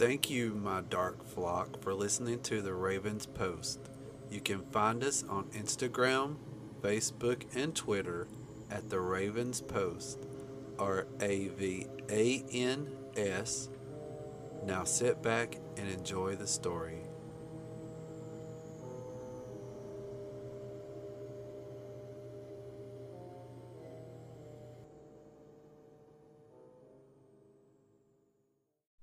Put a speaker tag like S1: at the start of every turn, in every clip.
S1: Thank you, my dark flock, for listening to the Ravans Post. You can find us on Instagram, Facebook, and Twitter at the Ravans Post, or A V A N S. Now sit back and enjoy the story.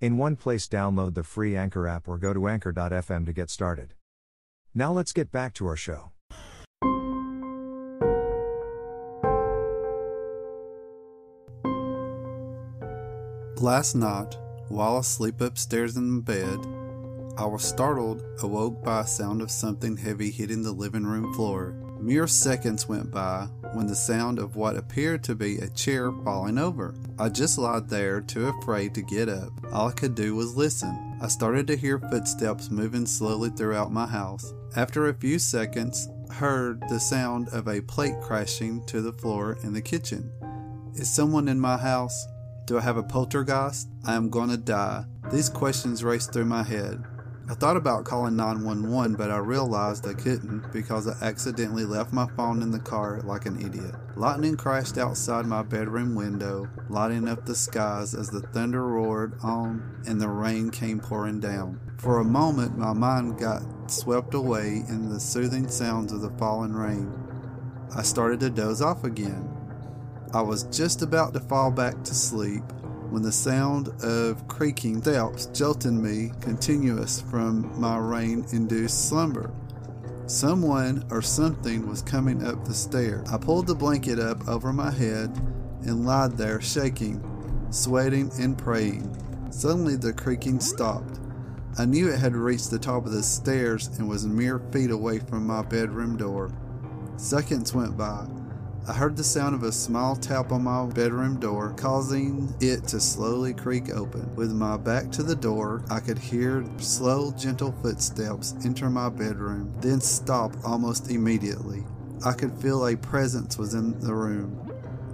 S2: in one place, download the free Anchor app or go to anchor.fm to get started. Now let's get back to our show.
S1: Last night, while asleep upstairs in bed, I was startled, awoke by a sound of something heavy hitting the living room floor. Mere seconds went by when the sound of what appeared to be a chair falling over. I just lied there, too afraid to get up. All I could do was listen. I started to hear footsteps moving slowly throughout my house. After a few seconds, heard the sound of a plate crashing to the floor in the kitchen. Is someone in my house? Do I have a poltergeist? I am going to die. These questions raced through my head. I thought about calling 911, but I realized I couldn't because I accidentally left my phone in the car like an idiot. Lightning crashed outside my bedroom window, lighting up the skies as the thunder roared on and the rain came pouring down. For a moment, my mind got swept away in the soothing sounds of the falling rain. I started to doze off again. I was just about to fall back to sleep when the sound of creaking steps jolted me continuous from my rain induced slumber. Someone or something was coming up the stair. I pulled the blanket up over my head and lied there shaking, sweating, and praying. Suddenly the creaking stopped. I knew it had reached the top of the stairs and was mere feet away from my bedroom door. Seconds went by. I heard the sound of a small tap on my bedroom door, causing it to slowly creak open. With my back to the door, I could hear slow, gentle footsteps enter my bedroom, then stop almost immediately. I could feel a presence was in the room.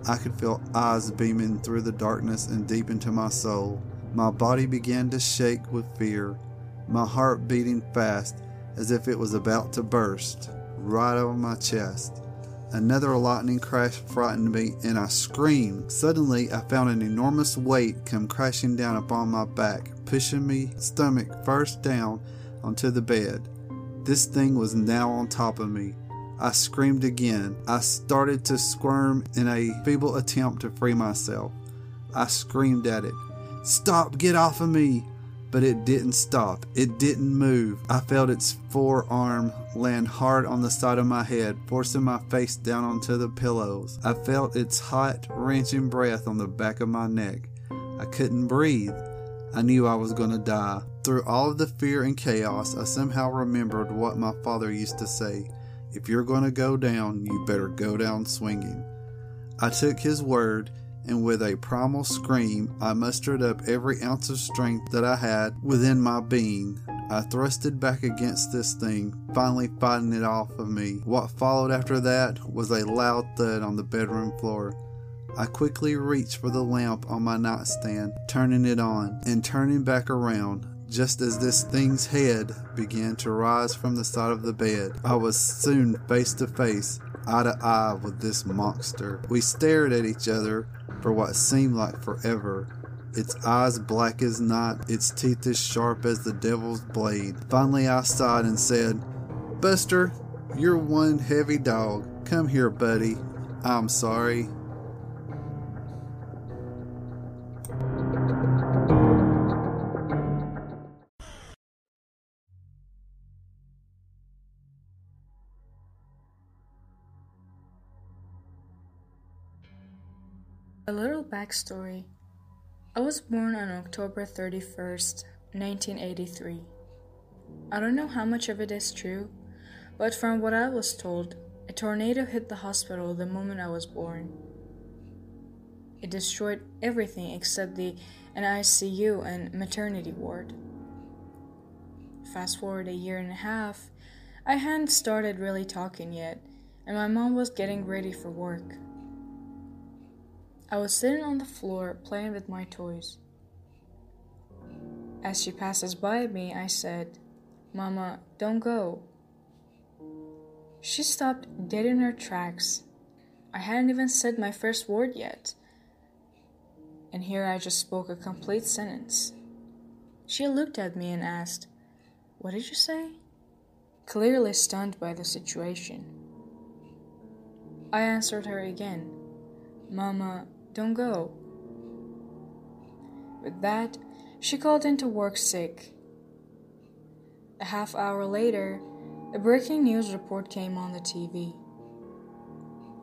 S1: I could feel eyes beaming through the darkness and deep into my soul. My body began to shake with fear, my heart beating fast as if it was about to burst right over my chest. Another lightning crash frightened me, and I screamed. Suddenly, I found an enormous weight come crashing down upon my back, pushing me stomach first down onto the bed. This thing was now on top of me. I screamed again. I started to squirm in a feeble attempt to free myself. I screamed at it. Stop! Get off of me! But it didn't stop. It didn't move. I felt its forearm land hard on the side of my head, forcing my face down onto the pillows. I felt its hot, wrenching breath on the back of my neck. I couldn't breathe. I knew I was going to die. Through all of the fear and chaos, I somehow remembered what my father used to say If you're going to go down, you better go down swinging. I took his word and with a primal scream, I mustered up every ounce of strength that I had within my being. I thrusted back against this thing, finally fighting it off of me. What followed after that was a loud thud on the bedroom floor. I quickly reached for the lamp on my nightstand, turning it on, and turning back around. Just as this thing's head began to rise from the side of the bed, I was soon face to face, eye to eye with this monster. We stared at each other for what seemed like forever. Its eyes black as night, its teeth as sharp as the devil's blade. Finally, I sighed and said, Buster, you're one heavy dog. Come here, buddy. I'm sorry.
S3: A little backstory. I was born on October 31st, 1983. I don't know how much of it is true, but from what I was told, a tornado hit the hospital the moment I was born. It destroyed everything except the NICU and maternity ward. Fast forward a year and a half, I hadn't started really talking yet, and my mom was getting ready for work. I was sitting on the floor playing with my toys. As she passes by me, I said, Mama, don't go. She stopped dead in her tracks. I hadn't even said my first word yet. And here I just spoke a complete sentence. She looked at me and asked, What did you say? Clearly stunned by the situation. I answered her again, Mama, don't go. With that, she called into work sick. A half hour later, a breaking news report came on the TV.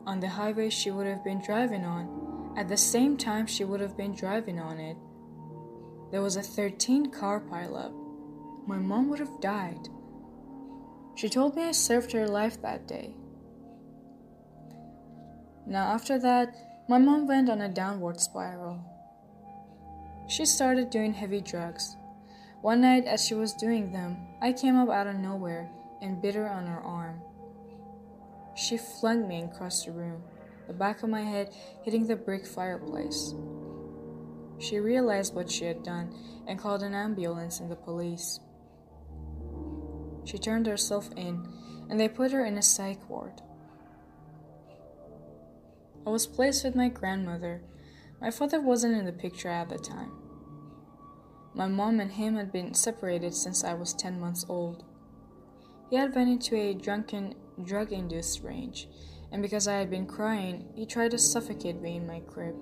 S3: On the highway she would have been driving on, at the same time she would have been driving on it, there was a 13 car pileup. My mom would have died. She told me I served her life that day. Now, after that, my mom went on a downward spiral. She started doing heavy drugs. One night, as she was doing them, I came up out of nowhere and bit her on her arm. She flung me across the room, the back of my head hitting the brick fireplace. She realized what she had done and called an ambulance and the police. She turned herself in, and they put her in a psych ward. I was placed with my grandmother. My father wasn't in the picture at the time. My mom and him had been separated since I was 10 months old. He had went into a drunken, drug induced rage, and because I had been crying, he tried to suffocate me in my crib.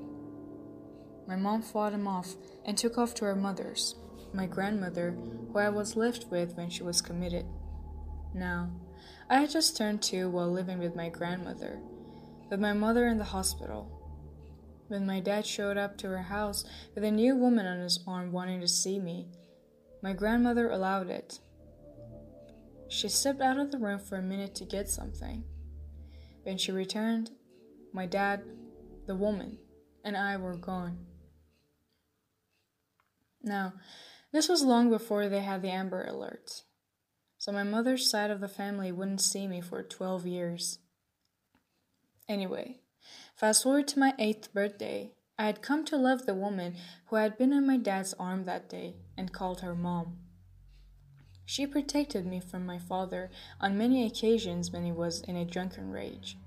S3: My mom fought him off and took off to her mother's, my grandmother, who I was left with when she was committed. Now, I had just turned two while living with my grandmother, with my mother in the hospital. When my dad showed up to her house with a new woman on his arm wanting to see me, my grandmother allowed it. She stepped out of the room for a minute to get something. When she returned, my dad, the woman, and I were gone. Now, this was long before they had the Amber Alert, so my mother's side of the family wouldn't see me for 12 years. Anyway, Fast forward to my eighth birthday. I had come to love the woman who had been on my dad's arm that day and called her mom. She protected me from my father on many occasions when he was in a drunken rage.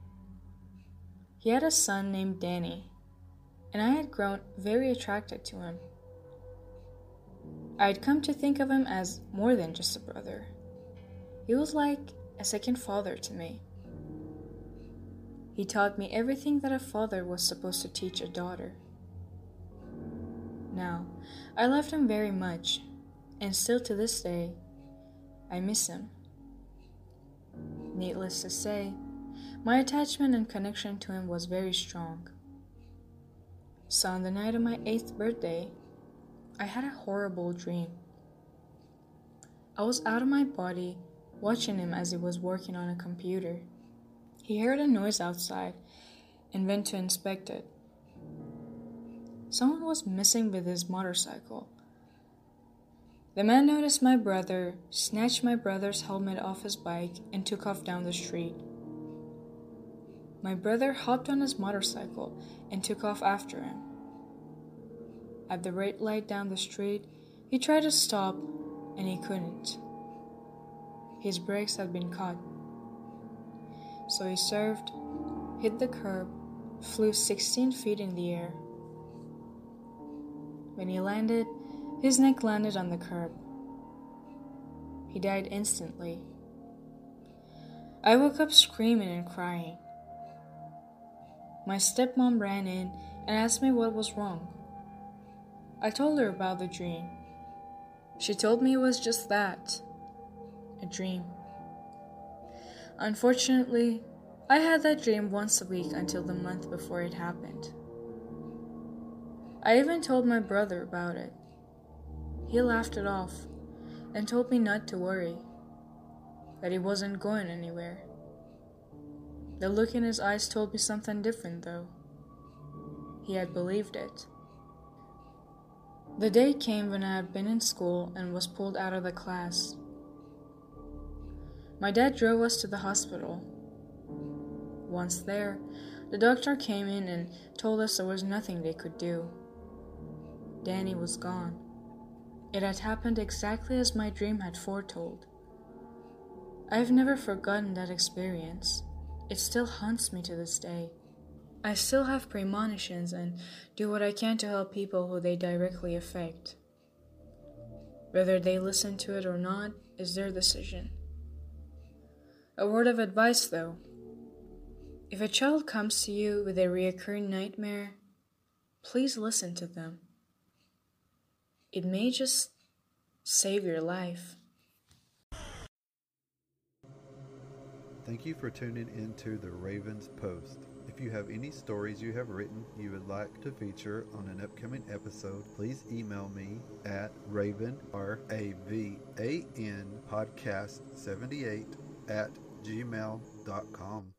S3: He had a son named Danny, and I had grown very attracted to him. I had come to think of him as more than just a brother. He was like a second father to me. He taught me everything that a father was supposed to teach a daughter. Now, I loved him very much, and still to this day, I miss him. Needless to say, my attachment and connection to him was very strong. So, on the night of my eighth birthday, I had a horrible dream. I was out of my body watching him as he was working on a computer. He heard a noise outside and went to inspect it. Someone was missing with his motorcycle. The man noticed my brother, snatched my brother's helmet off his bike, and took off down the street. My brother hopped on his motorcycle and took off after him. At the red light down the street, he tried to stop and he couldn't. His brakes had been caught. So he served, hit the curb, flew 16 feet in the air. When he landed, his neck landed on the curb. He died instantly. I woke up screaming and crying. My stepmom ran in and asked me what was wrong. I told her about the dream. She told me it was just that a dream. Unfortunately, I had that dream once a week until the month before it happened. I even told my brother about it. He laughed it off and told me not to worry that he wasn't going anywhere. The look in his eyes told me something different, though. He had believed it. The day came when I had been in school and was pulled out of the class. My dad drove us to the hospital. Once there, the doctor came in and told us there was nothing they could do. Danny was gone. It had happened exactly as my dream had foretold. I've never forgotten that experience. It still haunts me to this day. I still have premonitions and do what I can to help people who they directly affect. Whether they listen to it or not is their decision. A word of advice, though if a child comes to you with a reoccurring nightmare, please listen to them. It may just save your life.
S1: Thank you for tuning into the Ravans Post. If you have any stories you have written you would like to feature on an upcoming episode, please email me at raven, R-A-V-A-N, podcast78 at gmail.com.